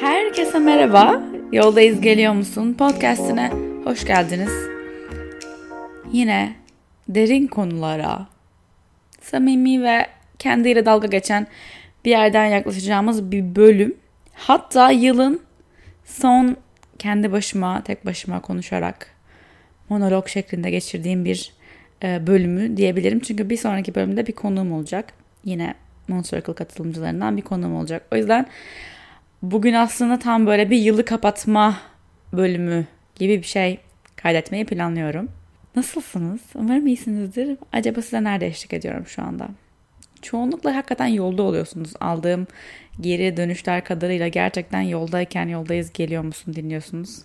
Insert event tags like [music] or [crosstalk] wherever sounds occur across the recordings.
Herkese merhaba. Yoldayız geliyor musun? Podcast'ine hoş geldiniz. Yine derin konulara, samimi ve kendiyle dalga geçen bir yerden yaklaşacağımız bir bölüm. Hatta yılın son kendi başıma, tek başıma konuşarak monolog şeklinde geçirdiğim bir e, bölümü diyebilirim. Çünkü bir sonraki bölümde bir konuğum olacak. Yine Moon Circle katılımcılarından bir konuğum olacak. O yüzden bugün aslında tam böyle bir yılı kapatma bölümü gibi bir şey kaydetmeyi planlıyorum. Nasılsınız? Umarım iyisinizdir. Acaba size nerede eşlik ediyorum şu anda? Çoğunlukla hakikaten yolda oluyorsunuz. Aldığım geri dönüşler kadarıyla gerçekten yoldayken yoldayız geliyor musun dinliyorsunuz.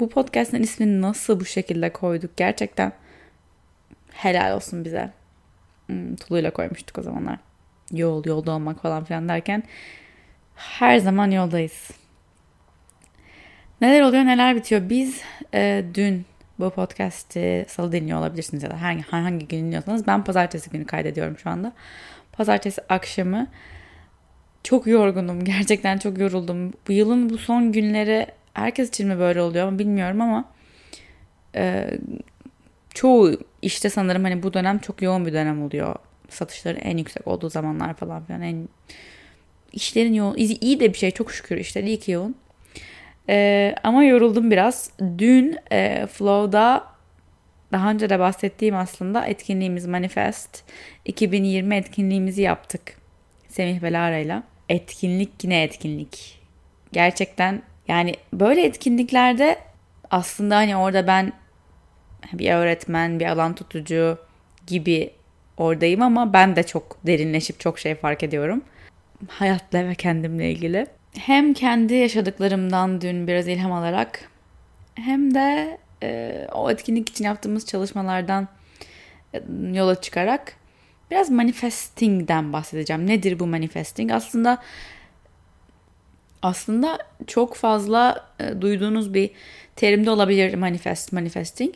Bu podcast'ın ismini nasıl bu şekilde koyduk gerçekten helal olsun bize. Hmm, tuluyla koymuştuk o zamanlar. Yol, yolda olmak falan filan derken her zaman yoldayız. Neler oluyor neler bitiyor. Biz e, dün bu podcast'i salı dinliyor olabilirsiniz ya da hangi, hangi gün dinliyorsanız ben pazartesi günü kaydediyorum şu anda. Pazartesi akşamı çok yorgunum. [laughs] Gerçekten çok yoruldum. Bu yılın bu son günleri herkes için mi böyle oluyor bilmiyorum ama e, çoğu işte sanırım hani bu dönem çok yoğun bir dönem oluyor. Satışları en yüksek olduğu zamanlar falan filan en işlerin yoğun iyi de bir şey çok şükür işler iyi ki yoğun. Ee, ama yoruldum biraz. Dün e, Flow'da daha önce de bahsettiğim aslında etkinliğimiz Manifest 2020 etkinliğimizi yaptık. Semih ve. Etkinlik yine etkinlik. Gerçekten yani böyle etkinliklerde aslında hani orada ben bir öğretmen, bir alan tutucu gibi oradayım ama ben de çok derinleşip çok şey fark ediyorum. Hayatla ve kendimle ilgili. Hem kendi yaşadıklarımdan dün biraz ilham alarak hem de e, o etkinlik için yaptığımız çalışmalardan e, yola çıkarak biraz manifesting'den bahsedeceğim. Nedir bu manifesting? Aslında aslında çok fazla e, duyduğunuz bir terimde olabilir manifest, manifesting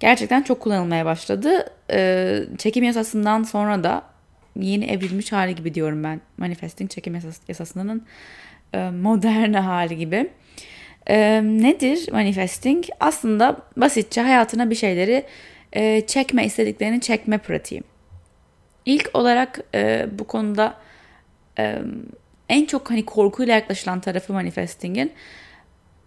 gerçekten çok kullanılmaya başladı. Ee, çekim yasasından sonra da yeni evrilmiş hali gibi diyorum ben. Manifesting çekim yasası, yasasının e, modern hali gibi. E, nedir manifesting? Aslında basitçe hayatına bir şeyleri e, çekme istediklerini çekme pratiği. İlk olarak e, bu konuda e, en çok hani korkuyla yaklaşılan tarafı manifesting'in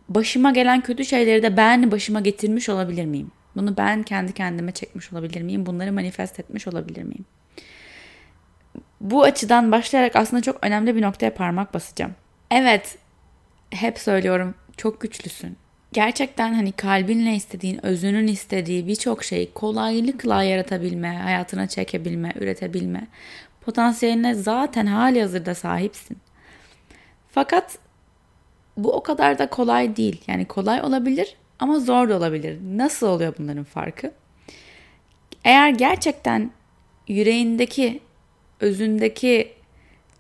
başıma gelen kötü şeyleri de ben başıma getirmiş olabilir miyim? Bunu ben kendi kendime çekmiş olabilir miyim? Bunları manifest etmiş olabilir miyim? Bu açıdan başlayarak aslında çok önemli bir noktaya parmak basacağım. Evet, hep söylüyorum çok güçlüsün. Gerçekten hani kalbinle istediğin, özünün istediği birçok şeyi kolaylıkla yaratabilme, hayatına çekebilme, üretebilme potansiyeline zaten hali hazırda sahipsin. Fakat bu o kadar da kolay değil. Yani kolay olabilir ama zor da olabilir. Nasıl oluyor bunların farkı? Eğer gerçekten yüreğindeki, özündeki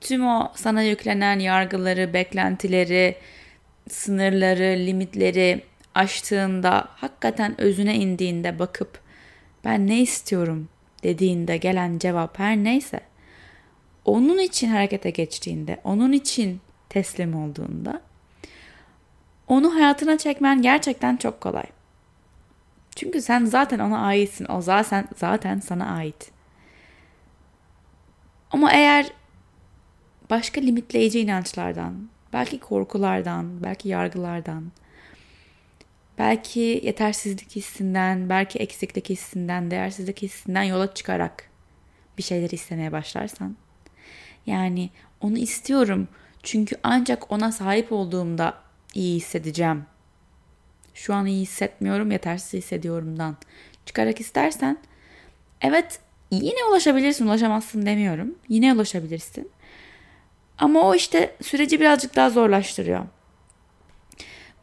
tüm o sana yüklenen yargıları, beklentileri, sınırları, limitleri aştığında, hakikaten özüne indiğinde bakıp ben ne istiyorum dediğinde gelen cevap her neyse onun için harekete geçtiğinde, onun için teslim olduğunda onu hayatına çekmen gerçekten çok kolay. Çünkü sen zaten ona aitsin. O zaten zaten sana ait. Ama eğer başka limitleyici inançlardan, belki korkulardan, belki yargılardan, belki yetersizlik hissinden, belki eksiklik hissinden, değersizlik hissinden yola çıkarak bir şeyleri istemeye başlarsan, yani onu istiyorum çünkü ancak ona sahip olduğumda iyi hissedeceğim. Şu an iyi hissetmiyorum, yetersiz hissediyorumdan çıkarak istersen evet yine ulaşabilirsin, ulaşamazsın demiyorum. Yine ulaşabilirsin. Ama o işte süreci birazcık daha zorlaştırıyor.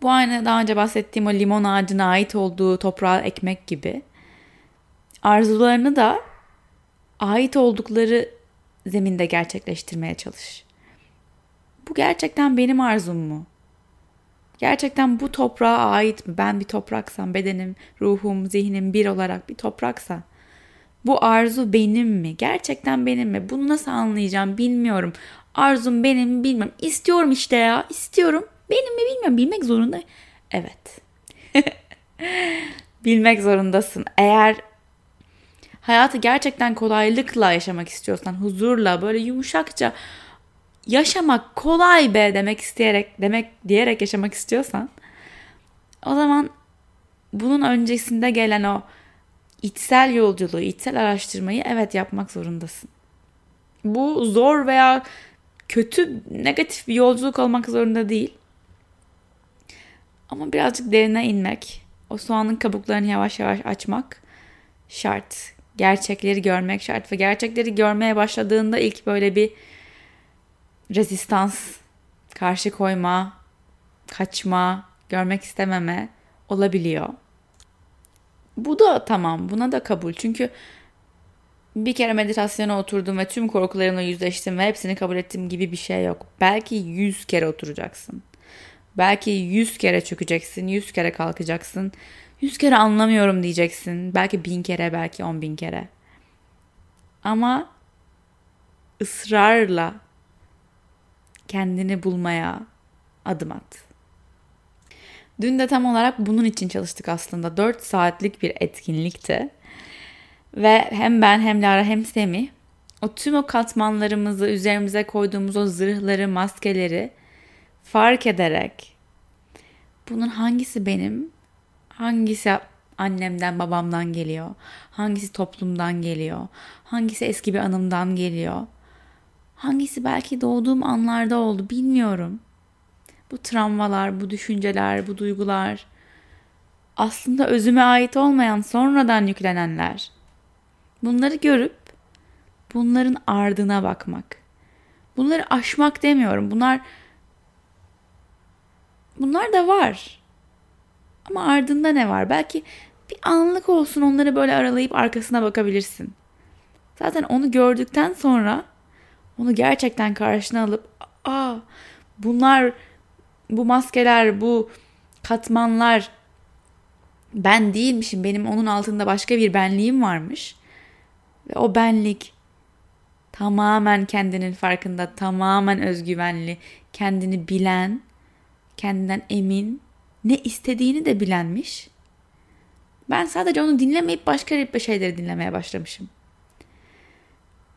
Bu aynı daha önce bahsettiğim o limon ağacına ait olduğu toprağa ekmek gibi. Arzularını da ait oldukları zeminde gerçekleştirmeye çalış. Bu gerçekten benim arzum mu? Gerçekten bu toprağa ait mi? Ben bir topraksam, bedenim, ruhum, zihnim bir olarak bir topraksa bu arzu benim mi? Gerçekten benim mi? Bunu nasıl anlayacağım bilmiyorum. arzum benim bilmem. İstiyorum işte ya istiyorum. Benim mi bilmiyorum bilmek zorunda. Evet. [laughs] bilmek zorundasın. Eğer hayatı gerçekten kolaylıkla yaşamak istiyorsan, huzurla, böyle yumuşakça yaşamak kolay be demek isteyerek, demek diyerek yaşamak istiyorsan o zaman bunun öncesinde gelen o içsel yolculuğu, içsel araştırmayı evet yapmak zorundasın. Bu zor veya kötü, negatif bir yolculuk olmak zorunda değil. Ama birazcık derine inmek, o soğanın kabuklarını yavaş yavaş açmak şart. Gerçekleri görmek şart ve gerçekleri görmeye başladığında ilk böyle bir rezistans, karşı koyma, kaçma, görmek istememe olabiliyor. Bu da tamam, buna da kabul. Çünkü bir kere meditasyona oturdum ve tüm korkularımla yüzleştim ve hepsini kabul ettim gibi bir şey yok. Belki yüz kere oturacaksın. Belki yüz kere çökeceksin, yüz kere kalkacaksın. Yüz kere anlamıyorum diyeceksin. Belki bin kere, belki on bin kere. Ama ısrarla kendini bulmaya adım at. Dün de tam olarak bunun için çalıştık aslında. 4 saatlik bir etkinlikti. Ve hem ben hem Lara hem Semi o tüm o katmanlarımızı üzerimize koyduğumuz o zırhları, maskeleri fark ederek bunun hangisi benim, hangisi annemden, babamdan geliyor, hangisi toplumdan geliyor, hangisi eski bir anımdan geliyor, hangisi belki doğduğum anlarda oldu bilmiyorum. Bu travmalar, bu düşünceler, bu duygular aslında özüme ait olmayan sonradan yüklenenler. Bunları görüp bunların ardına bakmak. Bunları aşmak demiyorum. Bunlar bunlar da var. Ama ardında ne var? Belki bir anlık olsun onları böyle aralayıp arkasına bakabilirsin. Zaten onu gördükten sonra onu gerçekten karşına alıp aa bunlar bu maskeler, bu katmanlar ben değilmişim. Benim onun altında başka bir benliğim varmış. Ve o benlik tamamen kendinin farkında, tamamen özgüvenli, kendini bilen, kendinden emin, ne istediğini de bilenmiş. Ben sadece onu dinlemeyip başka bir şeyleri dinlemeye başlamışım.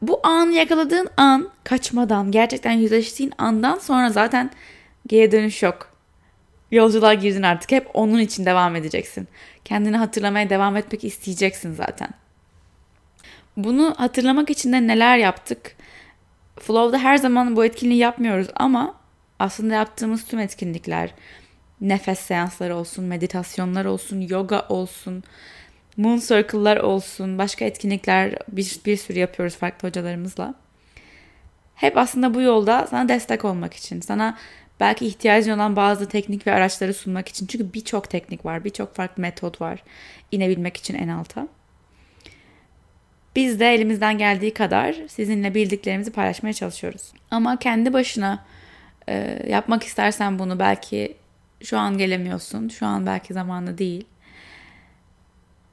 Bu anı yakaladığın an kaçmadan, gerçekten yüzleştiğin andan sonra zaten geri dönüş yok. Yolculuğa girdin artık. Hep onun için devam edeceksin. Kendini hatırlamaya devam etmek isteyeceksin zaten. Bunu hatırlamak için de neler yaptık? Flow'da her zaman bu etkinliği yapmıyoruz ama aslında yaptığımız tüm etkinlikler, nefes seansları olsun, meditasyonlar olsun, yoga olsun, moon circle'lar olsun, başka etkinlikler bir, bir sürü yapıyoruz farklı hocalarımızla. Hep aslında bu yolda sana destek olmak için, sana belki ihtiyacın olan bazı teknik ve araçları sunmak için. Çünkü birçok teknik var, birçok farklı metot var inebilmek için en alta. Biz de elimizden geldiği kadar sizinle bildiklerimizi paylaşmaya çalışıyoruz. Ama kendi başına e, yapmak istersen bunu belki şu an gelemiyorsun, şu an belki zamanı değil.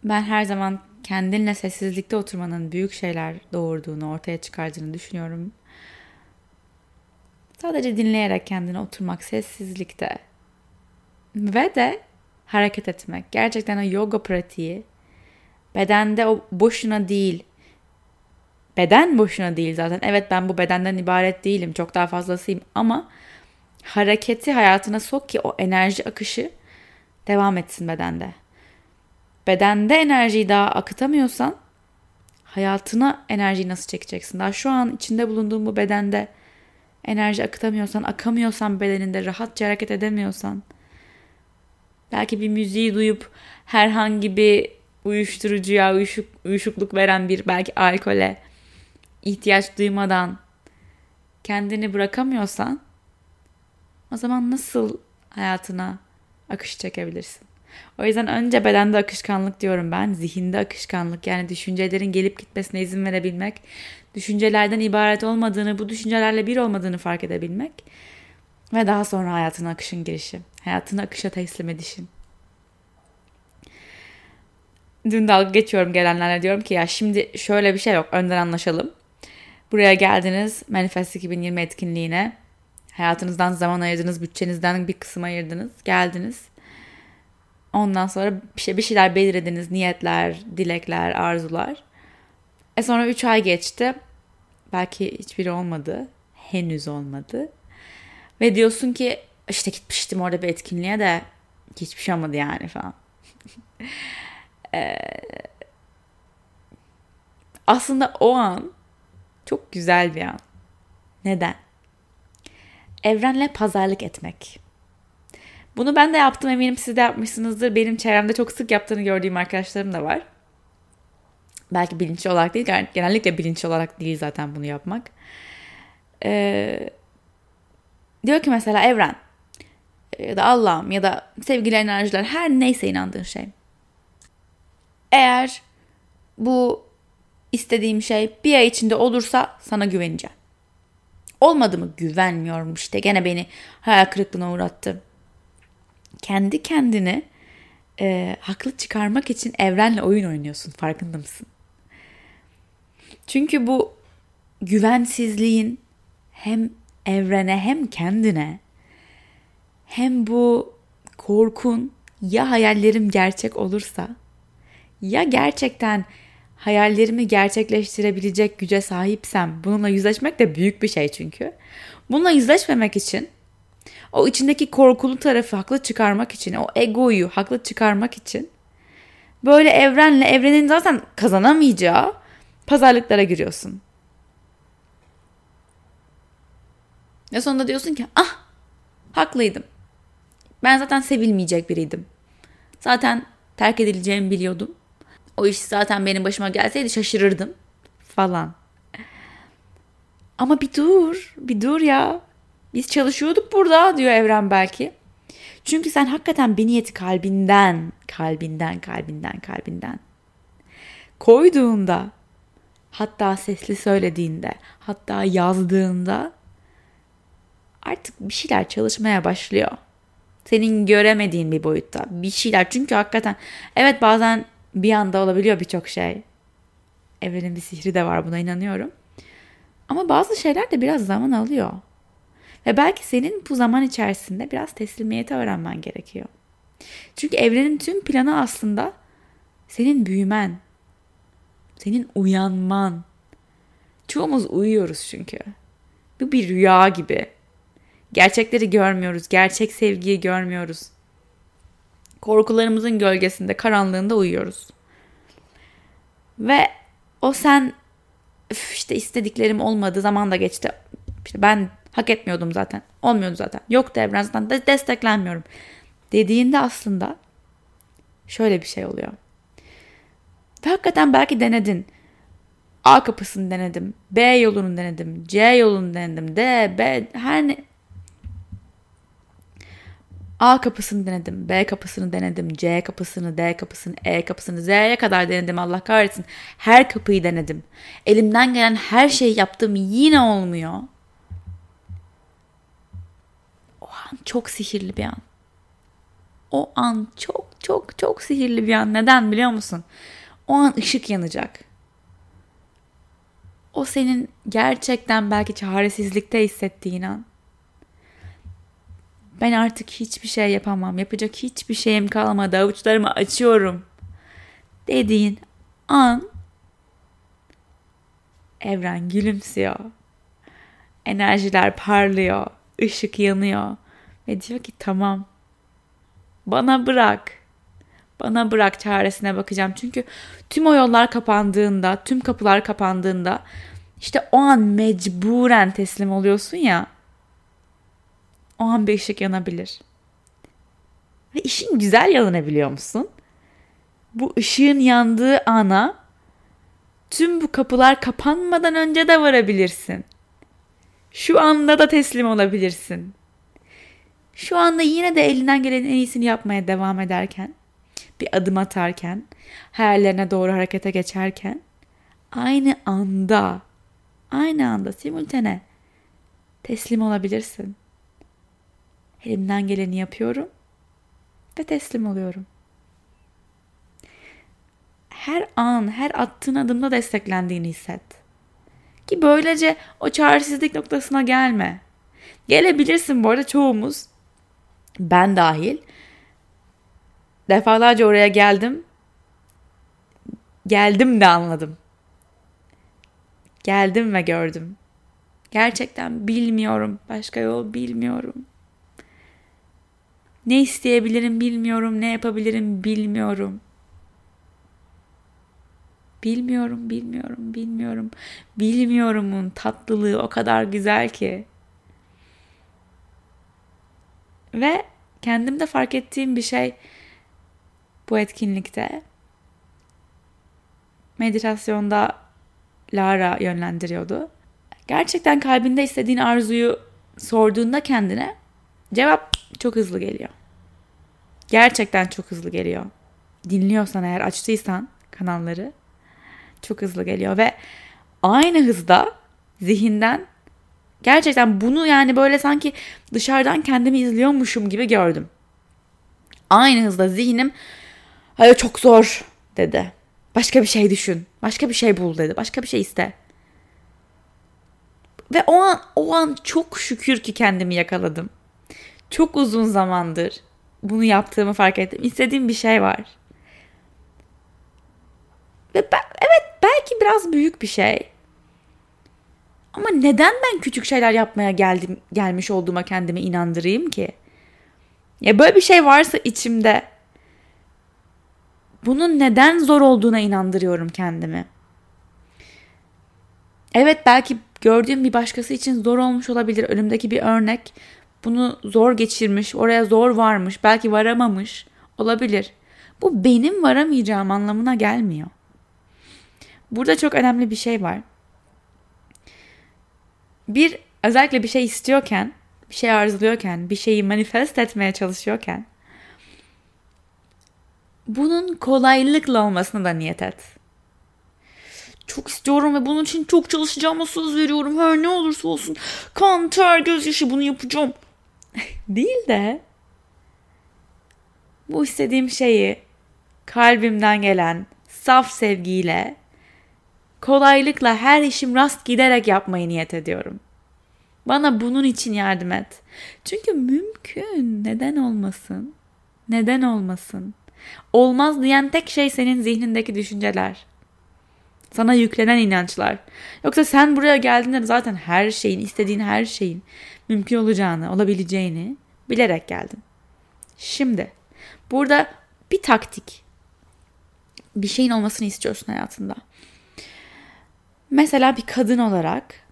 Ben her zaman kendinle sessizlikte oturmanın büyük şeyler doğurduğunu, ortaya çıkardığını düşünüyorum. Sadece dinleyerek kendine oturmak sessizlikte ve de hareket etmek. Gerçekten o yoga pratiği bedende o boşuna değil. Beden boşuna değil zaten. Evet ben bu bedenden ibaret değilim. Çok daha fazlasıyım ama hareketi hayatına sok ki o enerji akışı devam etsin bedende. Bedende enerjiyi daha akıtamıyorsan hayatına enerjiyi nasıl çekeceksin? Daha şu an içinde bulunduğun bu bedende enerji akıtamıyorsan, akamıyorsan bedeninde rahatça hareket edemiyorsan, belki bir müziği duyup herhangi bir uyuşturucuya uyuşuk, uyuşukluk veren bir belki alkole ihtiyaç duymadan kendini bırakamıyorsan o zaman nasıl hayatına akış çekebilirsin? O yüzden önce bedende akışkanlık diyorum ben. Zihinde akışkanlık yani düşüncelerin gelip gitmesine izin verebilmek. Düşüncelerden ibaret olmadığını, bu düşüncelerle bir olmadığını fark edebilmek. Ve daha sonra hayatına akışın girişi. Hayatını akışa teslim edişin. Dün dalga geçiyorum gelenlerle diyorum ki ya şimdi şöyle bir şey yok önden anlaşalım. Buraya geldiniz Manifest 2020 etkinliğine. Hayatınızdan zaman ayırdınız, bütçenizden bir kısım ayırdınız, geldiniz. Ondan sonra bir, şey, bir şeyler belirlediniz, niyetler, dilekler, arzular. E sonra 3 ay geçti. Belki hiçbiri olmadı. Henüz olmadı. Ve diyorsun ki işte gitmiştim orada bir etkinliğe de hiçbir şey olmadı yani falan. [laughs] ee, aslında o an çok güzel bir an. Neden? Evrenle pazarlık etmek. Bunu ben de yaptım eminim siz de yapmışsınızdır. Benim çevremde çok sık yaptığını gördüğüm arkadaşlarım da var. Belki bilinçli olarak değil, genellikle bilinçli olarak değil zaten bunu yapmak. Ee, diyor ki mesela evren ya da Allah'ım ya da sevgili enerjiler her neyse inandığın şey. Eğer bu istediğim şey bir ay içinde olursa sana güveneceğim. Olmadı mı güvenmiyorum işte gene beni hayal kırıklığına uğrattı. Kendi kendini e, haklı çıkarmak için evrenle oyun oynuyorsun farkında mısın? Çünkü bu güvensizliğin hem evrene hem kendine hem bu korkun ya hayallerim gerçek olursa ya gerçekten hayallerimi gerçekleştirebilecek güce sahipsem bununla yüzleşmek de büyük bir şey çünkü. Bununla yüzleşmemek için o içindeki korkulu tarafı haklı çıkarmak için, o egoyu haklı çıkarmak için böyle evrenle evrenin zaten kazanamayacağı pazarlıklara giriyorsun. Ve sonunda diyorsun ki ah haklıydım. Ben zaten sevilmeyecek biriydim. Zaten terk edileceğimi biliyordum. O iş zaten benim başıma gelseydi şaşırırdım falan. Ama bir dur, bir dur ya. Biz çalışıyorduk burada diyor Evren belki. Çünkü sen hakikaten bir niyeti kalbinden, kalbinden, kalbinden, kalbinden koyduğunda, hatta sesli söylediğinde, hatta yazdığında artık bir şeyler çalışmaya başlıyor. Senin göremediğin bir boyutta bir şeyler. Çünkü hakikaten evet bazen bir anda olabiliyor birçok şey. Evrenin bir sihri de var buna inanıyorum. Ama bazı şeyler de biraz zaman alıyor. Ve belki senin bu zaman içerisinde biraz teslimiyeti öğrenmen gerekiyor. Çünkü evrenin tüm planı aslında senin büyümen. Senin uyanman. Çoğumuz uyuyoruz çünkü. Bu bir rüya gibi. Gerçekleri görmüyoruz. Gerçek sevgiyi görmüyoruz. Korkularımızın gölgesinde, karanlığında uyuyoruz. Ve o sen işte istediklerim olmadı, zaman da geçti. İşte ben hak etmiyordum zaten. Olmuyordu zaten. Yoktu evren zaten de desteklenmiyorum. Dediğinde aslında şöyle bir şey oluyor. Ve hakikaten belki denedin. A kapısını denedim. B yolunu denedim. C yolunu denedim. D, B her ne A kapısını denedim, B kapısını denedim, C kapısını, D kapısını, E kapısını, Z'ye kadar denedim Allah kahretsin. Her kapıyı denedim. Elimden gelen her şeyi yaptım yine olmuyor. An çok sihirli bir an. O an çok çok çok sihirli bir an. Neden biliyor musun? O an ışık yanacak. O senin gerçekten belki çaresizlikte hissettiğin an ben artık hiçbir şey yapamam. Yapacak hiçbir şeyim kalmadı. Avuçlarımı açıyorum. Dediğin an evren gülümsüyor. Enerjiler parlıyor. ışık yanıyor. Ve diyor ki tamam. Bana bırak. Bana bırak çaresine bakacağım. Çünkü tüm o yollar kapandığında, tüm kapılar kapandığında işte o an mecburen teslim oluyorsun ya o an bir ışık yanabilir. Ve işin güzel yanını biliyor musun? Bu ışığın yandığı ana tüm bu kapılar kapanmadan önce de varabilirsin. Şu anda da teslim olabilirsin. Şu anda yine de elinden gelen en iyisini yapmaya devam ederken, bir adım atarken, hayallerine doğru harekete geçerken, aynı anda, aynı anda simultane teslim olabilirsin. Elimden geleni yapıyorum ve teslim oluyorum. Her an, her attığın adımda desteklendiğini hisset. Ki böylece o çaresizlik noktasına gelme. Gelebilirsin bu arada çoğumuz. Ben dahil. Defalarca oraya geldim. Geldim de anladım. Geldim ve gördüm. Gerçekten bilmiyorum. Başka yol bilmiyorum. Ne isteyebilirim bilmiyorum. Ne yapabilirim bilmiyorum. Bilmiyorum, bilmiyorum, bilmiyorum. Bilmiyorumun tatlılığı o kadar güzel ki. Ve kendimde fark ettiğim bir şey bu etkinlikte. Meditasyonda Lara yönlendiriyordu. Gerçekten kalbinde istediğin arzuyu sorduğunda kendine cevap çok hızlı geliyor. Gerçekten çok hızlı geliyor. Dinliyorsan eğer açtıysan kanalları çok hızlı geliyor ve aynı hızda zihinden gerçekten bunu yani böyle sanki dışarıdan kendimi izliyormuşum gibi gördüm. Aynı hızda zihnim hayır çok zor dedi. Başka bir şey düşün. Başka bir şey bul dedi. Başka bir şey iste. Ve o an o an çok şükür ki kendimi yakaladım. Çok uzun zamandır bunu yaptığımı fark ettim. İstediğim bir şey var. Ve ben, evet belki biraz büyük bir şey. Ama neden ben küçük şeyler yapmaya geldim gelmiş olduğuma kendimi inandırayım ki? Ya böyle bir şey varsa içimde bunun neden zor olduğuna inandırıyorum kendimi. Evet belki gördüğüm bir başkası için zor olmuş olabilir. Önümdeki bir örnek bunu zor geçirmiş, oraya zor varmış, belki varamamış olabilir. Bu benim varamayacağım anlamına gelmiyor. Burada çok önemli bir şey var. Bir özellikle bir şey istiyorken, bir şey arzuluyorken, bir şeyi manifest etmeye çalışıyorken bunun kolaylıkla olmasına da niyet et. Çok istiyorum ve bunun için çok çalışacağıma söz veriyorum. Her ne olursa olsun kan, ter, gözyaşı bunu yapacağım. [laughs] Değil de bu istediğim şeyi kalbimden gelen saf sevgiyle kolaylıkla her işim rast giderek yapmayı niyet ediyorum. Bana bunun için yardım et. Çünkü mümkün. Neden olmasın? Neden olmasın? Olmaz diyen tek şey senin zihnindeki düşünceler. Sana yüklenen inançlar. Yoksa sen buraya geldiğinde zaten her şeyin, istediğin her şeyin mümkün olacağını, olabileceğini bilerek geldin. Şimdi burada bir taktik. Bir şeyin olmasını istiyorsun hayatında. Mesela bir kadın olarak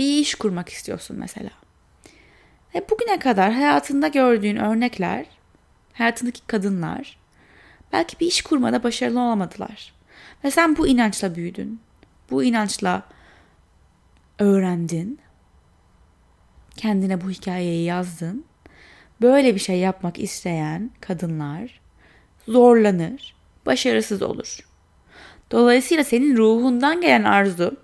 bir iş kurmak istiyorsun mesela. Ve bugüne kadar hayatında gördüğün örnekler, hayatındaki kadınlar belki bir iş kurmada başarılı olamadılar. Ve sen bu inançla büyüdün. Bu inançla öğrendin. Kendine bu hikayeyi yazdın. Böyle bir şey yapmak isteyen kadınlar zorlanır, başarısız olur. Dolayısıyla senin ruhundan gelen arzu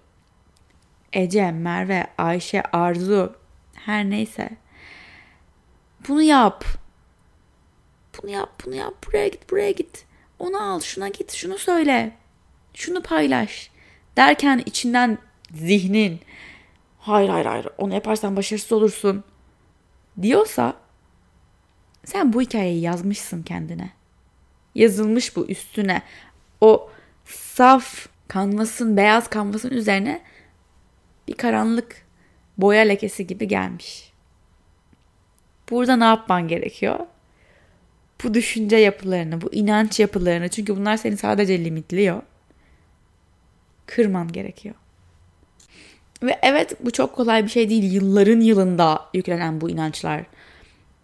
Ece, Merve, Ayşe, Arzu her neyse bunu yap. Bunu yap, bunu yap. Buraya git, buraya git. Onu al, şuna git, şunu söyle. Şunu paylaş. Derken içinden zihnin hayır hayır hayır onu yaparsan başarısız olursun diyorsa sen bu hikayeyi yazmışsın kendine. Yazılmış bu üstüne. O saf kanvasın, beyaz kanvasın üzerine bir karanlık boya lekesi gibi gelmiş. Burada ne yapman gerekiyor? Bu düşünce yapılarını, bu inanç yapılarını çünkü bunlar seni sadece limitliyor. Kırman gerekiyor. Ve evet bu çok kolay bir şey değil. Yılların yılında yüklenen bu inançlar.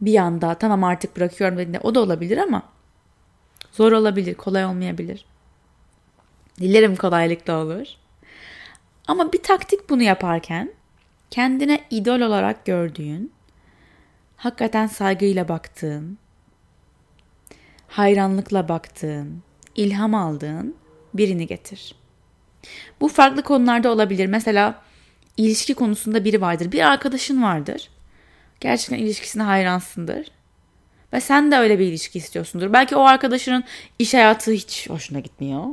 Bir anda tamam artık bırakıyorum dediğinde o da olabilir ama zor olabilir, kolay olmayabilir. Dilerim kolaylıkla olur. Ama bir taktik bunu yaparken kendine idol olarak gördüğün, hakikaten saygıyla baktığın, hayranlıkla baktığın, ilham aldığın birini getir. Bu farklı konularda olabilir. Mesela ilişki konusunda biri vardır. Bir arkadaşın vardır. Gerçekten ilişkisine hayransındır. Ve sen de öyle bir ilişki istiyorsundur. Belki o arkadaşının iş hayatı hiç hoşuna gitmiyor.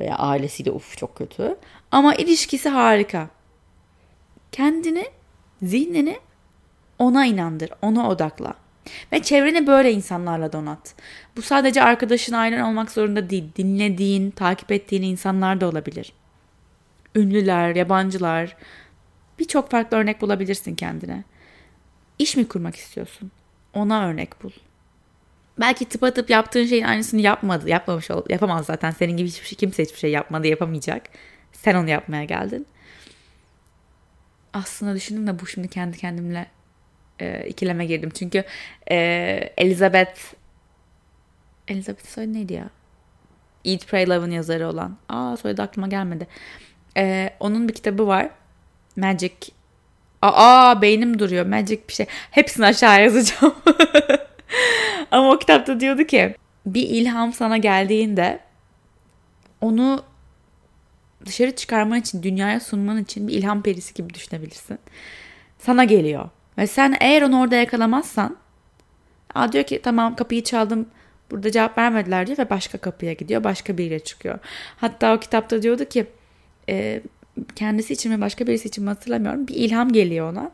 Veya ailesiyle uf çok kötü. Ama ilişkisi harika. Kendini, zihnini ona inandır, ona odakla. Ve çevreni böyle insanlarla donat. Bu sadece arkadaşın, ailen olmak zorunda değil. Dinlediğin, takip ettiğin insanlar da olabilir. Ünlüler, yabancılar. Birçok farklı örnek bulabilirsin kendine. İş mi kurmak istiyorsun? Ona örnek bul. Belki tıpatıp yaptığın şeyin aynısını yapmadı. Yapmamış ol, yapamaz zaten. Senin gibi hiçbir şey, kimse hiçbir şey yapmadı, yapamayacak. Sen onu yapmaya geldin. Aslında düşündüm de bu şimdi kendi kendimle e, ikileme girdim. Çünkü e, Elizabeth Elizabeth soyadı neydi ya? Eat, Pray, Love'ın yazarı olan. Aa soyadı aklıma gelmedi. E, onun bir kitabı var. Magic. Aa beynim duruyor. Magic bir şey. Hepsini aşağı yazacağım. [laughs] [laughs] Ama o kitapta diyordu ki bir ilham sana geldiğinde onu dışarı çıkarman için, dünyaya sunman için bir ilham perisi gibi düşünebilirsin. Sana geliyor. Ve sen eğer onu orada yakalamazsan Aa diyor ki tamam kapıyı çaldım burada cevap vermediler diyor ve başka kapıya gidiyor. Başka biriyle çıkıyor. Hatta o kitapta diyordu ki e, kendisi için mi başka birisi için mi hatırlamıyorum. Bir ilham geliyor ona.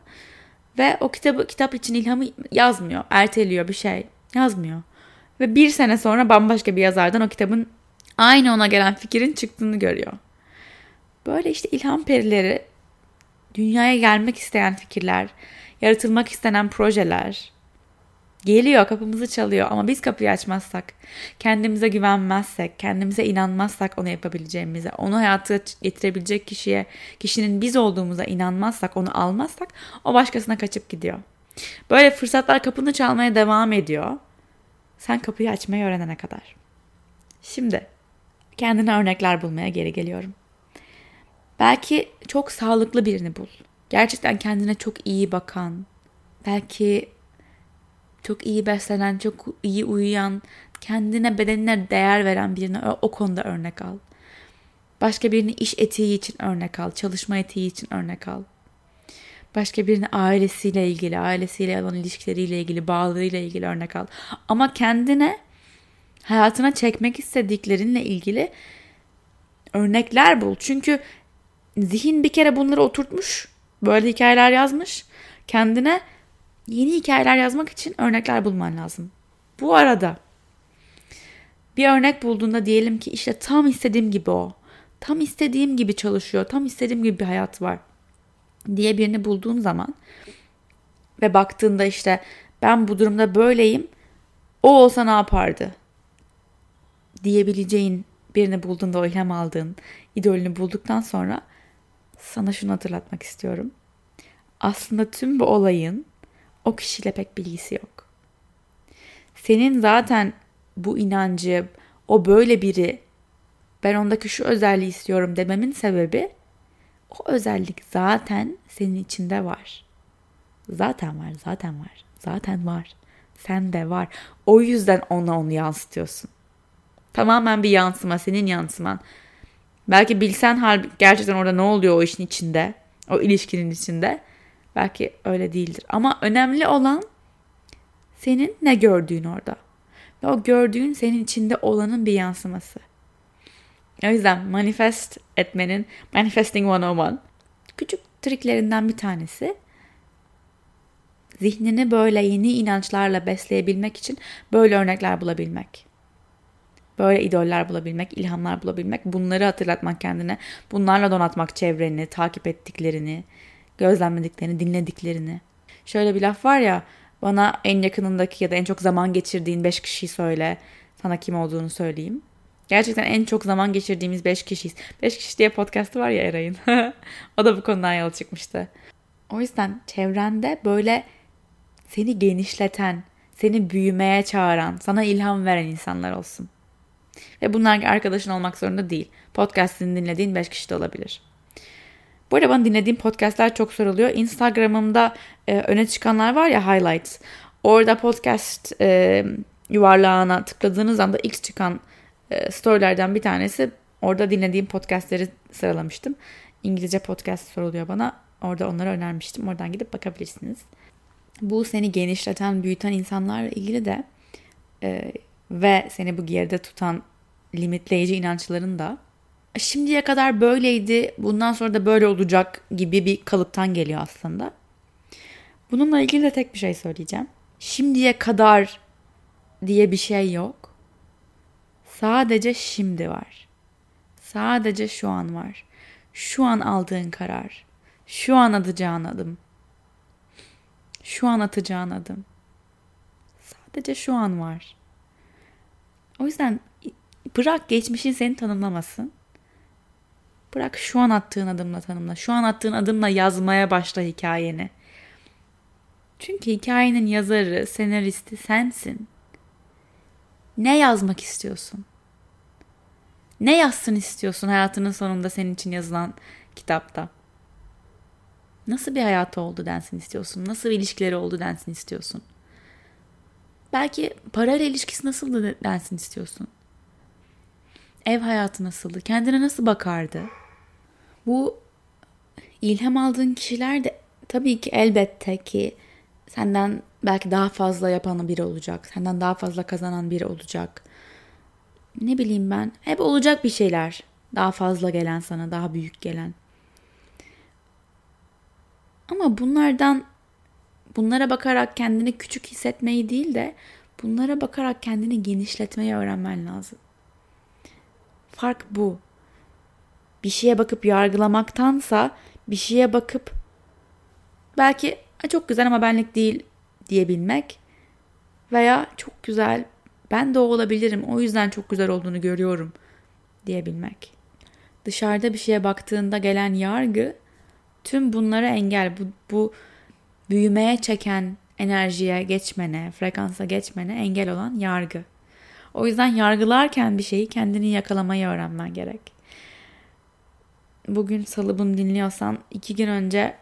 Ve o kitabı kitap için ilhamı yazmıyor. Erteliyor bir şey. Yazmıyor. Ve bir sene sonra bambaşka bir yazardan o kitabın aynı ona gelen fikrin çıktığını görüyor. Böyle işte ilham perileri, dünyaya gelmek isteyen fikirler, yaratılmak istenen projeler geliyor, kapımızı çalıyor ama biz kapıyı açmazsak, kendimize güvenmezsek, kendimize inanmazsak onu yapabileceğimize, onu hayata getirebilecek kişiye, kişinin biz olduğumuza inanmazsak, onu almazsak o başkasına kaçıp gidiyor. Böyle fırsatlar kapını çalmaya devam ediyor. Sen kapıyı açmayı öğrenene kadar. Şimdi kendine örnekler bulmaya geri geliyorum. Belki çok sağlıklı birini bul. Gerçekten kendine çok iyi bakan, belki çok iyi beslenen, çok iyi uyuyan, kendine bedenine değer veren birine o konuda örnek al. Başka birini iş etiği için örnek al, çalışma etiği için örnek al. Başka birini ailesiyle ilgili, ailesiyle olan ilişkileriyle ilgili, bağlılığıyla ilgili örnek al. Ama kendine hayatına çekmek istediklerinle ilgili örnekler bul. Çünkü zihin bir kere bunları oturtmuş. Böyle hikayeler yazmış. Kendine yeni hikayeler yazmak için örnekler bulman lazım. Bu arada bir örnek bulduğunda diyelim ki işte tam istediğim gibi o. Tam istediğim gibi çalışıyor. Tam istediğim gibi bir hayat var diye birini bulduğun zaman ve baktığında işte ben bu durumda böyleyim. O olsa ne yapardı? diyebileceğin birini bulduğunda o ilham aldığın idolünü bulduktan sonra sana şunu hatırlatmak istiyorum. Aslında tüm bu olayın o kişiyle pek bilgisi yok. Senin zaten bu inancı, o böyle biri, ben ondaki şu özelliği istiyorum dememin sebebi o özellik zaten senin içinde var. Zaten var, zaten var, zaten var. Sen de var. O yüzden ona onu yansıtıyorsun. Tamamen bir yansıma, senin yansıman. Belki bilsen gerçekten orada ne oluyor o işin içinde, o ilişkinin içinde. Belki öyle değildir. Ama önemli olan senin ne gördüğün orada. Ve o gördüğün senin içinde olanın bir yansıması. O yüzden manifest etmenin Manifesting 101 küçük triklerinden bir tanesi zihnini böyle yeni inançlarla besleyebilmek için böyle örnekler bulabilmek. Böyle idoller bulabilmek, ilhamlar bulabilmek, bunları hatırlatmak kendine, bunlarla donatmak çevreni, takip ettiklerini, gözlemlediklerini, dinlediklerini. Şöyle bir laf var ya, bana en yakınındaki ya da en çok zaman geçirdiğin beş kişiyi söyle, sana kim olduğunu söyleyeyim. Gerçekten en çok zaman geçirdiğimiz beş kişiyiz. Beş kişi diye podcastı var ya Eray'ın. [laughs] o da bu konudan yola çıkmıştı. O yüzden çevrende böyle seni genişleten, seni büyümeye çağıran, sana ilham veren insanlar olsun. Ve bunlar arkadaşın olmak zorunda değil. Podcast'ini dinlediğin 5 kişi de olabilir. Bu arada bana dinlediğim podcastler çok soruluyor. Instagram'ımda e, öne çıkanlar var ya highlights. Orada podcast e, yuvarlağına tıkladığınız anda ilk çıkan e, storylerden bir tanesi. Orada dinlediğim podcastleri sıralamıştım. İngilizce podcast soruluyor bana. Orada onları önermiştim. Oradan gidip bakabilirsiniz. Bu seni genişleten, büyüten insanlarla ilgili de e, ve seni bu geride tutan limitleyici inançların da şimdiye kadar böyleydi, bundan sonra da böyle olacak gibi bir kalıptan geliyor aslında. Bununla ilgili de tek bir şey söyleyeceğim. Şimdiye kadar diye bir şey yok. Sadece şimdi var. Sadece şu an var. Şu an aldığın karar. Şu an atacağın adım. Şu an atacağın adım. Sadece şu an var. O yüzden bırak geçmişin seni tanımlamasın. Bırak şu an attığın adımla tanımla. Şu an attığın adımla yazmaya başla hikayeni. Çünkü hikayenin yazarı, senaristi sensin. Ne yazmak istiyorsun? Ne yazsın istiyorsun hayatının sonunda senin için yazılan kitapta? Nasıl bir hayatı oldu densin istiyorsun? Nasıl ilişkileri oldu densin istiyorsun? Belki parayla ilişkisi nasıldı densin istiyorsun? Ev hayatı nasıldı? Kendine nasıl bakardı? Bu ilham aldığın kişiler de tabii ki elbette ki senden belki daha fazla yapan biri olacak. Senden daha fazla kazanan biri olacak. Ne bileyim ben. Hep olacak bir şeyler. Daha fazla gelen sana, daha büyük gelen. Ama bunlardan bunlara bakarak kendini küçük hissetmeyi değil de bunlara bakarak kendini genişletmeyi öğrenmen lazım. Fark bu. Bir şeye bakıp yargılamaktansa bir şeye bakıp belki çok güzel ama benlik değil diyebilmek veya çok güzel ben de o olabilirim o yüzden çok güzel olduğunu görüyorum diyebilmek. Dışarıda bir şeye baktığında gelen yargı tüm bunlara engel bu, bu büyümeye çeken enerjiye geçmene, frekansa geçmene engel olan yargı. O yüzden yargılarken bir şeyi kendini yakalamayı öğrenmen gerek. Bugün salı bunu dinliyorsan iki gün önce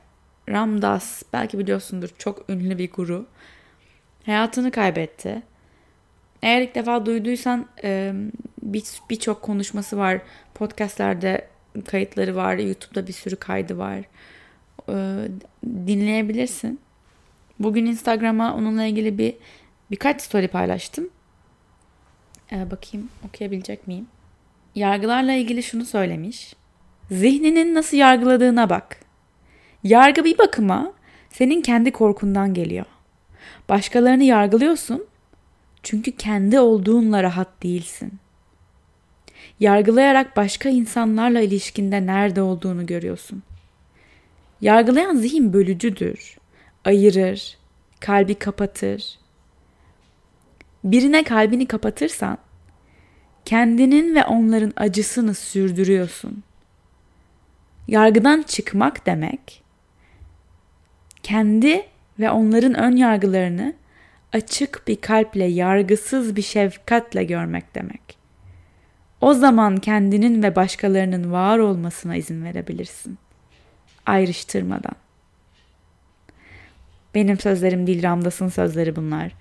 Ramdas belki biliyorsundur çok ünlü bir guru hayatını kaybetti. Eğer ilk defa duyduysan birçok konuşması var. Podcastlerde kayıtları var. YouTube'da bir sürü kaydı var. Dinleyebilirsin. Bugün Instagram'a onunla ilgili bir birkaç story paylaştım. bakayım okuyabilecek miyim? Yargılarla ilgili şunu söylemiş. Zihninin nasıl yargıladığına bak. Yargı bir bakıma senin kendi korkundan geliyor. Başkalarını yargılıyorsun çünkü kendi olduğunla rahat değilsin. Yargılayarak başka insanlarla ilişkinde nerede olduğunu görüyorsun. Yargılayan zihin bölücüdür. Ayırır, kalbi kapatır. Birine kalbini kapatırsan kendinin ve onların acısını sürdürüyorsun. Yargıdan çıkmak demek kendi ve onların ön yargılarını açık bir kalple, yargısız bir şefkatle görmek demek. O zaman kendinin ve başkalarının var olmasına izin verebilirsin. Ayrıştırmadan. Benim sözlerim değil, Ramdas'ın sözleri bunlar.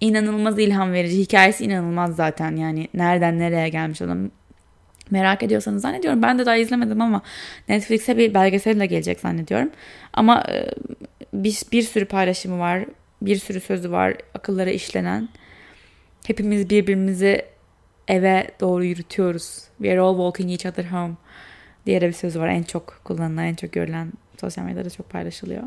İnanılmaz ilham verici. Hikayesi inanılmaz zaten yani. Nereden nereye gelmiş adam. Merak ediyorsanız zannediyorum. Ben de daha izlemedim ama Netflix'e bir belgesel de gelecek zannediyorum. Ama e, bir, bir sürü paylaşımı var. Bir sürü sözü var akıllara işlenen. Hepimiz birbirimizi eve doğru yürütüyoruz. We are all walking each other home diye bir sözü var. En çok kullanılan, en çok görülen sosyal medyada çok paylaşılıyor.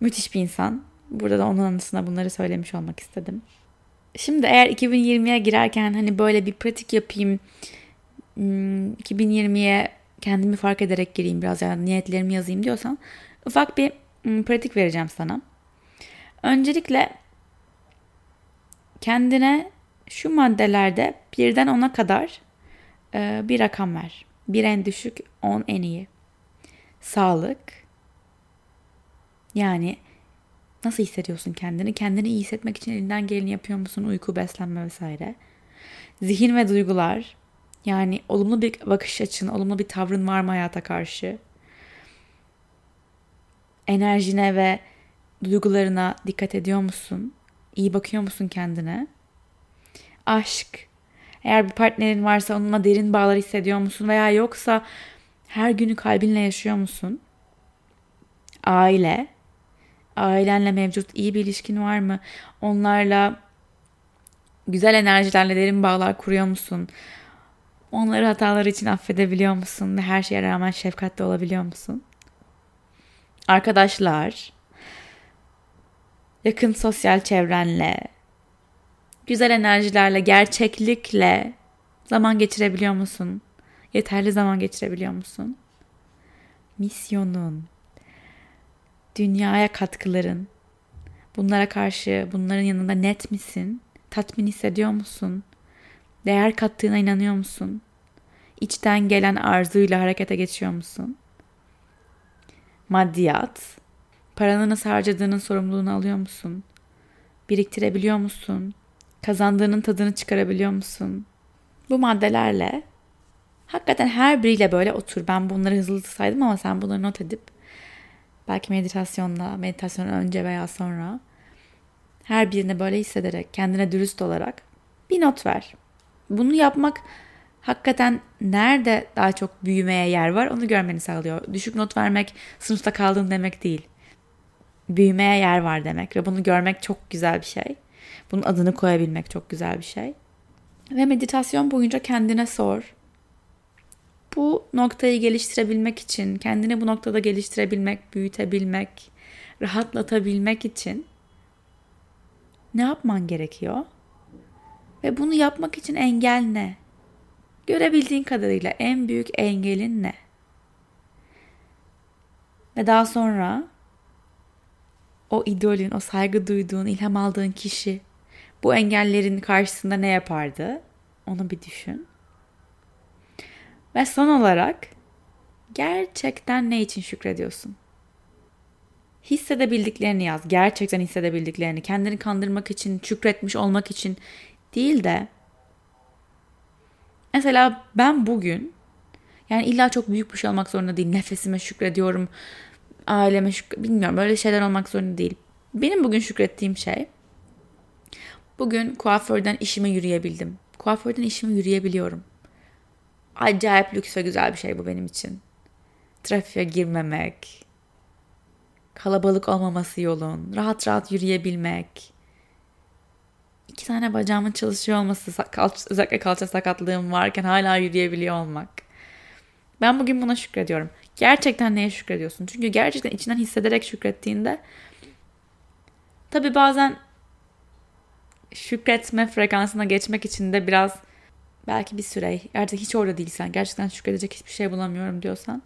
Müthiş bir insan. Burada da onun anısına bunları söylemiş olmak istedim. Şimdi eğer 2020'ye girerken hani böyle bir pratik yapayım, 2020'ye hmm, kendimi fark ederek gireyim biraz yani niyetlerimi yazayım diyorsan ufak bir hmm, pratik vereceğim sana. Öncelikle kendine şu maddelerde birden ona kadar e, bir rakam ver. Bir en düşük, on en iyi. Sağlık. Yani nasıl hissediyorsun kendini? Kendini iyi hissetmek için elinden geleni yapıyor musun? Uyku, beslenme vesaire. Zihin ve duygular. Yani olumlu bir bakış açın, olumlu bir tavrın var mı hayata karşı? Enerjine ve duygularına dikkat ediyor musun? İyi bakıyor musun kendine? Aşk. Eğer bir partnerin varsa onunla derin bağlar hissediyor musun? Veya yoksa her günü kalbinle yaşıyor musun? Aile. Ailenle mevcut iyi bir ilişkin var mı? Onlarla Güzel enerjilerle derin bağlar kuruyor musun? Onları hataları için affedebiliyor musun? Ve her şeye rağmen şefkatli olabiliyor musun? Arkadaşlar, yakın sosyal çevrenle, güzel enerjilerle, gerçeklikle zaman geçirebiliyor musun? Yeterli zaman geçirebiliyor musun? Misyonun, dünyaya katkıların, bunlara karşı, bunların yanında net misin? Tatmin hissediyor musun? Değer kattığına inanıyor musun? İçten gelen arzuyla harekete geçiyor musun? Maddiyat, paranı nasıl harcadığının sorumluluğunu alıyor musun? Biriktirebiliyor musun? Kazandığının tadını çıkarabiliyor musun? Bu maddelerle hakikaten her biriyle böyle otur. Ben bunları hızlı saydım ama sen bunları not edip belki meditasyonla, meditasyon önce veya sonra her birini böyle hissederek, kendine dürüst olarak bir not ver. Bunu yapmak hakikaten nerede daha çok büyümeye yer var onu görmeni sağlıyor. Düşük not vermek sınıfta kaldın demek değil. Büyümeye yer var demek ve bunu görmek çok güzel bir şey. Bunun adını koyabilmek çok güzel bir şey. Ve meditasyon boyunca kendine sor. Bu noktayı geliştirebilmek için, kendini bu noktada geliştirebilmek, büyütebilmek, rahatlatabilmek için ne yapman gerekiyor? Ve bunu yapmak için engel ne? Görebildiğin kadarıyla en büyük engelin ne? Ve daha sonra o idolün, o saygı duyduğun, ilham aldığın kişi bu engellerin karşısında ne yapardı? Onu bir düşün. Ve son olarak gerçekten ne için şükrediyorsun? Hissedebildiklerini yaz. Gerçekten hissedebildiklerini. Kendini kandırmak için, şükretmiş olmak için değil de mesela ben bugün yani illa çok büyük bir şey olmak zorunda değil. Nefesime şükrediyorum. Aileme şükür bilmiyorum böyle şeyler olmak zorunda değil. Benim bugün şükrettiğim şey bugün kuaförden işime yürüyebildim. Kuaförden işime yürüyebiliyorum. Acayip lüks ve güzel bir şey bu benim için. Trafiğe girmemek, kalabalık olmaması yolun, rahat rahat yürüyebilmek, iki tane bacağımın çalışıyor olması, kalça, özellikle kalça sakatlığım varken hala yürüyebiliyor olmak. Ben bugün buna şükrediyorum. Gerçekten neye şükrediyorsun? Çünkü gerçekten içinden hissederek şükrettiğinde tabi bazen şükretme frekansına geçmek için de biraz belki bir süre artık hiç orada değilsen gerçekten şükredecek hiçbir şey bulamıyorum diyorsan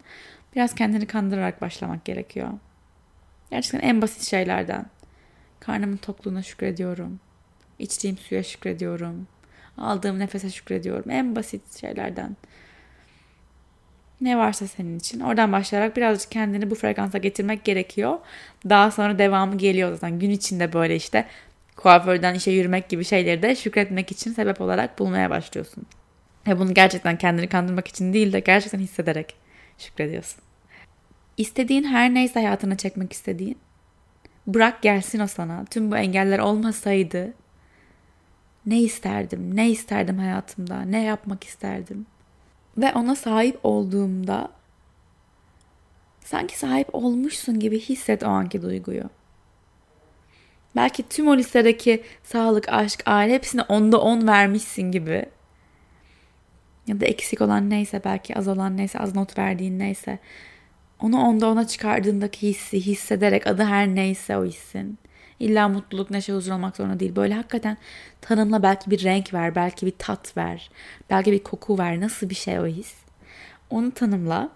biraz kendini kandırarak başlamak gerekiyor. Gerçekten en basit şeylerden. Karnımın tokluğuna şükrediyorum. İçtiğim suya şükrediyorum. Aldığım nefese şükrediyorum. En basit şeylerden. Ne varsa senin için. Oradan başlayarak birazcık kendini bu frekansa getirmek gerekiyor. Daha sonra devamı geliyor zaten. Gün içinde böyle işte kuaförden işe yürümek gibi şeyleri de şükretmek için sebep olarak bulmaya başlıyorsun. Ve bunu gerçekten kendini kandırmak için değil de gerçekten hissederek şükrediyorsun. İstediğin her neyse hayatına çekmek istediğin. Bırak gelsin o sana. Tüm bu engeller olmasaydı ne isterdim, ne isterdim hayatımda, ne yapmak isterdim. Ve ona sahip olduğumda sanki sahip olmuşsun gibi hisset o anki duyguyu. Belki tüm o listedeki sağlık, aşk, aile hepsine onda on vermişsin gibi. Ya da eksik olan neyse belki az olan neyse az not verdiğin neyse. Onu onda ona çıkardığındaki hissi hissederek adı her neyse o hissin. İlla mutluluk, neşe, huzur olmak zorunda değil. Böyle hakikaten tanımla belki bir renk ver, belki bir tat ver, belki bir koku ver. Nasıl bir şey o his? Onu tanımla.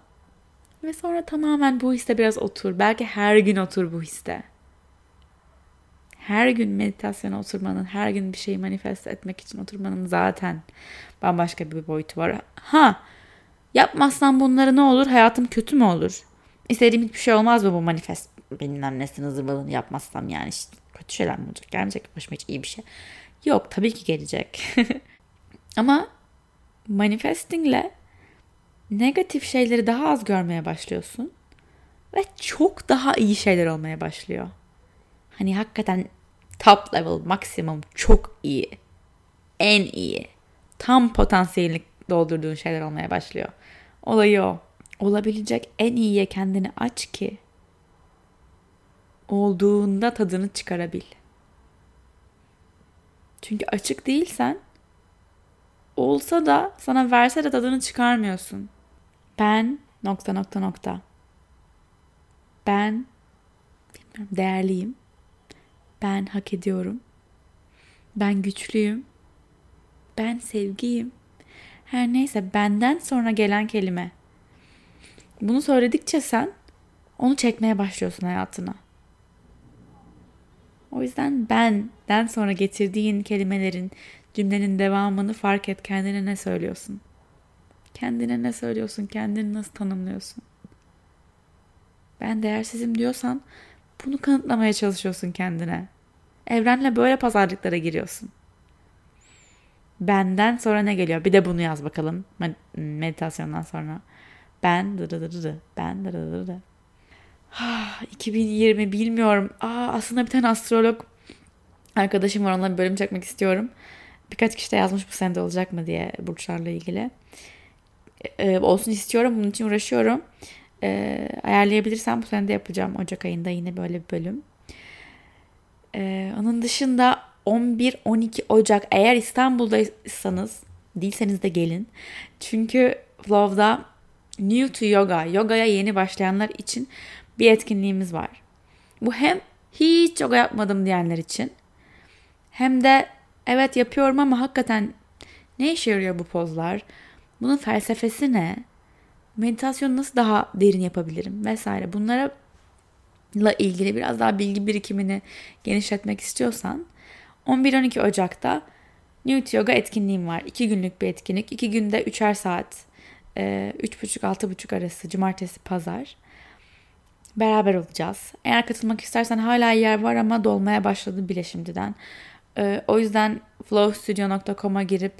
Ve sonra tamamen bu histe biraz otur. Belki her gün otur bu histe. Her gün meditasyona oturmanın, her gün bir şeyi manifest etmek için oturmanın zaten bambaşka bir boyutu var. Ha, yapmazsam bunları ne olur? Hayatım kötü mü olur? İstediğim hiçbir şey olmaz mı bu manifest bilmem nesini zırvalını yapmazsam yani işte kötü şeyler mi olacak? Gelmeyecek başıma hiç iyi bir şey. Yok tabii ki gelecek. [laughs] Ama manifestingle negatif şeyleri daha az görmeye başlıyorsun. Ve çok daha iyi şeyler olmaya başlıyor. Hani hakikaten top level, maksimum çok iyi. En iyi. Tam potansiyelini doldurduğun şeyler olmaya başlıyor. Olayı o. Olabilecek en iyiye kendini aç ki olduğunda tadını çıkarabil. Çünkü açık değilsen olsa da sana verse de tadını çıkarmıyorsun. Ben nokta nokta nokta. Ben bilmiyorum, değerliyim. Ben hak ediyorum. Ben güçlüyüm. Ben sevgiyim. Her neyse benden sonra gelen kelime. Bunu söyledikçe sen onu çekmeye başlıyorsun hayatına. O yüzden benden sonra getirdiğin kelimelerin, cümlenin devamını fark et. Kendine ne söylüyorsun? Kendine ne söylüyorsun? Kendini nasıl tanımlıyorsun? Ben değersizim diyorsan bunu kanıtlamaya çalışıyorsun kendine. Evrenle böyle pazarlıklara giriyorsun. Benden sonra ne geliyor? Bir de bunu yaz bakalım meditasyondan sonra. Ben dırı ben dırı 2020 bilmiyorum. Aa, aslında bir tane astrolog arkadaşım var onunla bir bölüm çekmek istiyorum. Birkaç kişi de yazmış bu sende olacak mı diye burçlarla ilgili. Ee, olsun istiyorum. Bunun için uğraşıyorum. Ee, ayarlayabilirsem bu sene de yapacağım. Ocak ayında yine böyle bir bölüm. Ee, onun dışında 11-12 Ocak eğer İstanbul'daysanız değilseniz de gelin. Çünkü Flow'da New to Yoga, yogaya yeni başlayanlar için bir etkinliğimiz var. Bu hem hiç yoga yapmadım diyenler için hem de evet yapıyorum ama hakikaten ne işe yarıyor bu pozlar? Bunun felsefesi ne? Meditasyonu nasıl daha derin yapabilirim vesaire. Bunlara la ilgili biraz daha bilgi birikimini genişletmek istiyorsan 11-12 Ocak'ta Newt Yoga etkinliğim var. 2 günlük bir etkinlik. 2 günde 3'er saat. 3.30-6.30 arası cumartesi pazar beraber olacağız. Eğer katılmak istersen hala yer var ama dolmaya başladı bile şimdiden. Ee, o yüzden flowstudio.com'a girip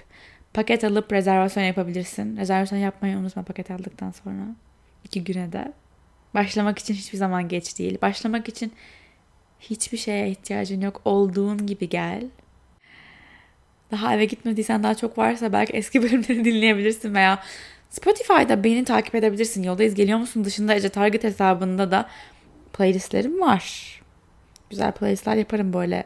paket alıp rezervasyon yapabilirsin. Rezervasyon yapmayı unutma paket aldıktan sonra. iki güne de. Başlamak için hiçbir zaman geç değil. Başlamak için hiçbir şeye ihtiyacın yok. Olduğun gibi gel. Daha eve gitmediysen daha çok varsa belki eski [laughs] bölümleri dinleyebilirsin veya Spotify'da beni takip edebilirsin. Yoldayız geliyor musun dışında Ece Target hesabında da playlistlerim var. Güzel playlistler yaparım böyle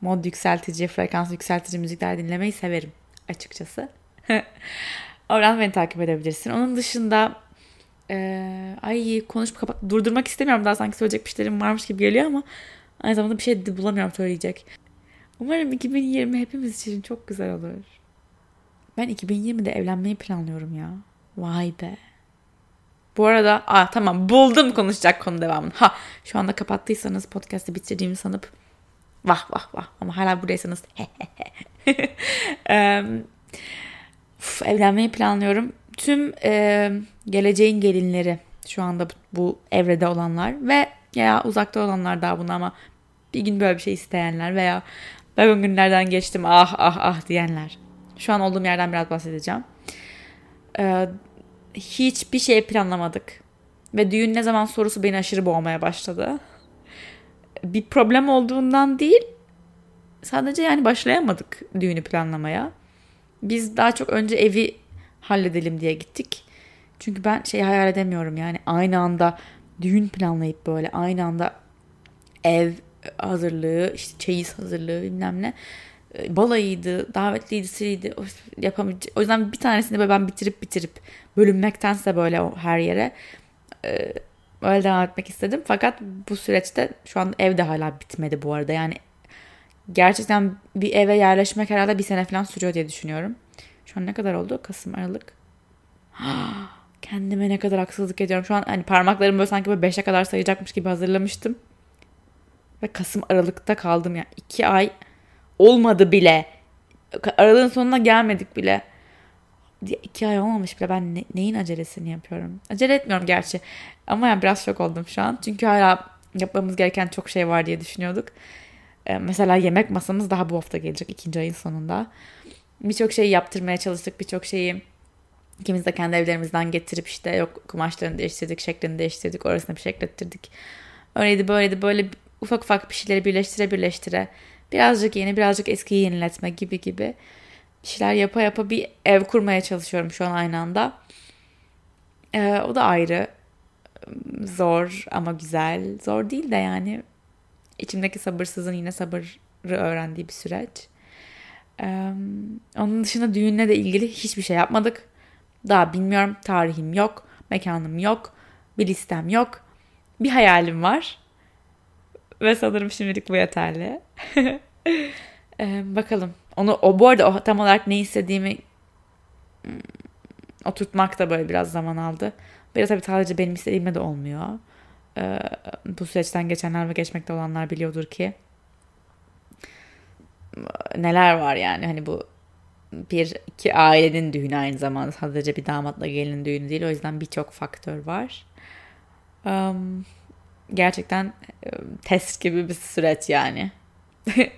mod yükseltici, frekans yükseltici müzikler dinlemeyi severim açıkçası. [laughs] Oradan beni takip edebilirsin. Onun dışında e, ay konuşup kapat durdurmak istemiyorum. Daha sanki söyleyecek bir şeylerim varmış gibi geliyor ama aynı zamanda bir şey de bulamıyorum söyleyecek. Umarım 2020 hepimiz için çok güzel olur. Ben 2020'de evlenmeyi planlıyorum ya. Vay be. Bu arada aa, tamam buldum konuşacak konu devamını. Ha şu anda kapattıysanız podcast'ı bitirdiğimi sanıp vah vah vah ama hala buradaysanız um, [laughs] uf, evlenmeyi planlıyorum. Tüm e, geleceğin gelinleri şu anda bu, bu evrede olanlar ve ya uzakta olanlar daha buna ama bir gün böyle bir şey isteyenler veya ben günlerden geçtim ah ah ah diyenler. Şu an olduğum yerden biraz bahsedeceğim. Ee, hiçbir şey planlamadık. Ve düğün ne zaman sorusu beni aşırı boğmaya başladı. Bir problem olduğundan değil, sadece yani başlayamadık düğünü planlamaya. Biz daha çok önce evi halledelim diye gittik. Çünkü ben şey hayal edemiyorum yani aynı anda düğün planlayıp böyle aynı anda ev hazırlığı, işte çeyiz hazırlığı bilmem ne. E, balayıydı, davetliydi, siriydi. Yapamayacak. O yüzden bir tanesini böyle ben bitirip bitirip bölünmektense böyle her yere e, öyle devam etmek istedim. Fakat bu süreçte şu an evde hala bitmedi bu arada. Yani gerçekten bir eve yerleşmek herhalde bir sene falan sürüyor diye düşünüyorum. Şu an ne kadar oldu? Kasım, Aralık. [gasps] Kendime ne kadar haksızlık ediyorum. Şu an hani parmaklarımı böyle sanki böyle 5'e kadar sayacakmış gibi hazırlamıştım. Ve Kasım, Aralık'ta kaldım ya. Yani. 2 ay olmadı bile. Aralığın sonuna gelmedik bile. İki ay olmamış bile ben ne, neyin acelesini yapıyorum. Acele etmiyorum gerçi. Ama yani biraz şok oldum şu an. Çünkü hala yapmamız gereken çok şey var diye düşünüyorduk. Ee, mesela yemek masamız daha bu hafta gelecek ikinci ayın sonunda. Birçok şeyi yaptırmaya çalıştık. Birçok şeyi ikimiz de kendi evlerimizden getirip işte yok kumaşlarını değiştirdik, şeklini değiştirdik, orasını bir şeklettirdik. Öyleydi böyleydi böyle ufak ufak bir şeyleri birleştire birleştire birazcık yeni birazcık eskiyi yeniletme gibi gibi bir şeyler yapa yapa bir ev kurmaya çalışıyorum şu an aynı anda. Ee, o da ayrı. Zor ama güzel. Zor değil de yani içimdeki sabırsızın yine sabırı öğrendiği bir süreç. Ee, onun dışında düğünle de ilgili hiçbir şey yapmadık. Daha bilmiyorum. Tarihim yok. Mekanım yok. Bir listem yok. Bir hayalim var. Ve sanırım şimdilik bu yeterli. [laughs] ee, bakalım. Onu o bu arada o tam olarak ne istediğimi hmm, oturtmak da böyle biraz zaman aldı. Biraz tabii sadece benim istediğimle de olmuyor. Ee, bu süreçten geçenler ve geçmekte olanlar biliyordur ki neler var yani hani bu bir iki ailenin düğünü aynı zamanda sadece bir damatla gelin düğünü değil o yüzden birçok faktör var. Um, gerçekten test gibi bir süreç yani. [laughs]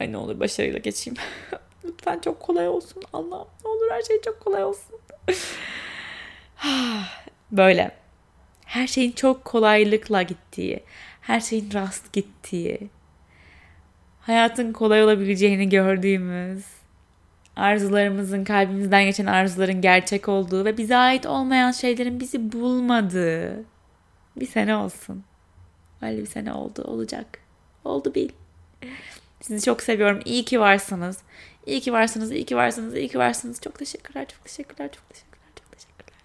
Ay ne olur başarıyla geçeyim. [laughs] Lütfen çok kolay olsun Allah'ım. Ne olur her şey çok kolay olsun. [sighs] Böyle. Her şeyin çok kolaylıkla gittiği, her şeyin rast gittiği, hayatın kolay olabileceğini gördüğümüz, arzularımızın, kalbimizden geçen arzuların gerçek olduğu ve bize ait olmayan şeylerin bizi bulmadığı bir sene olsun. Öyle bir sene oldu, olacak. Oldu bil. Sizi çok seviyorum. İyi ki varsınız. İyi ki varsınız, iyi ki varsınız, iyi ki varsınız. Çok teşekkürler, çok teşekkürler, çok teşekkürler, çok teşekkürler.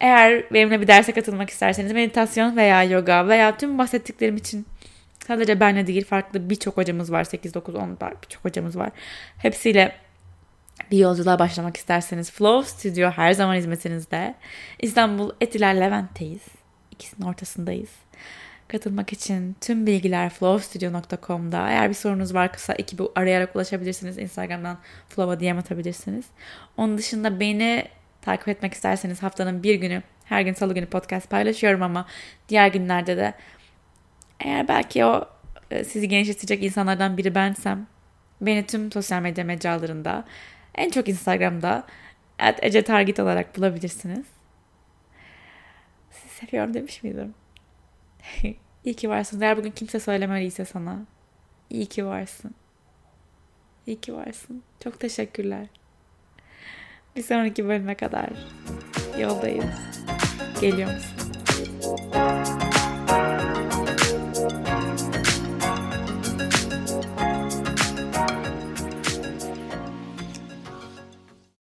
Eğer benimle bir derse katılmak isterseniz meditasyon veya yoga veya tüm bahsettiklerim için sadece benle değil farklı birçok hocamız var. 8, 9, 10 birçok hocamız var. Hepsiyle bir yolculuğa başlamak isterseniz Flow Studio her zaman hizmetinizde. İstanbul Etiler Levent'teyiz. İkisinin ortasındayız. Katılmak için tüm bilgiler flowstudio.com'da. Eğer bir sorunuz varsa ekibi arayarak ulaşabilirsiniz. Instagram'dan Flow'a DM atabilirsiniz. Onun dışında beni takip etmek isterseniz haftanın bir günü her gün salı günü podcast paylaşıyorum ama diğer günlerde de eğer belki o e, sizi genişletecek insanlardan biri bensem beni tüm sosyal medya mecralarında en çok Instagram'da at Ece Target olarak bulabilirsiniz. Sizi seviyorum demiş miydim? [laughs] İyi ki varsın. Eğer bugün kimse söylemeliyse sana. İyi ki varsın. İyi ki varsın. Çok teşekkürler. Bir sonraki bölüme kadar yoldayız. Geliyor musun?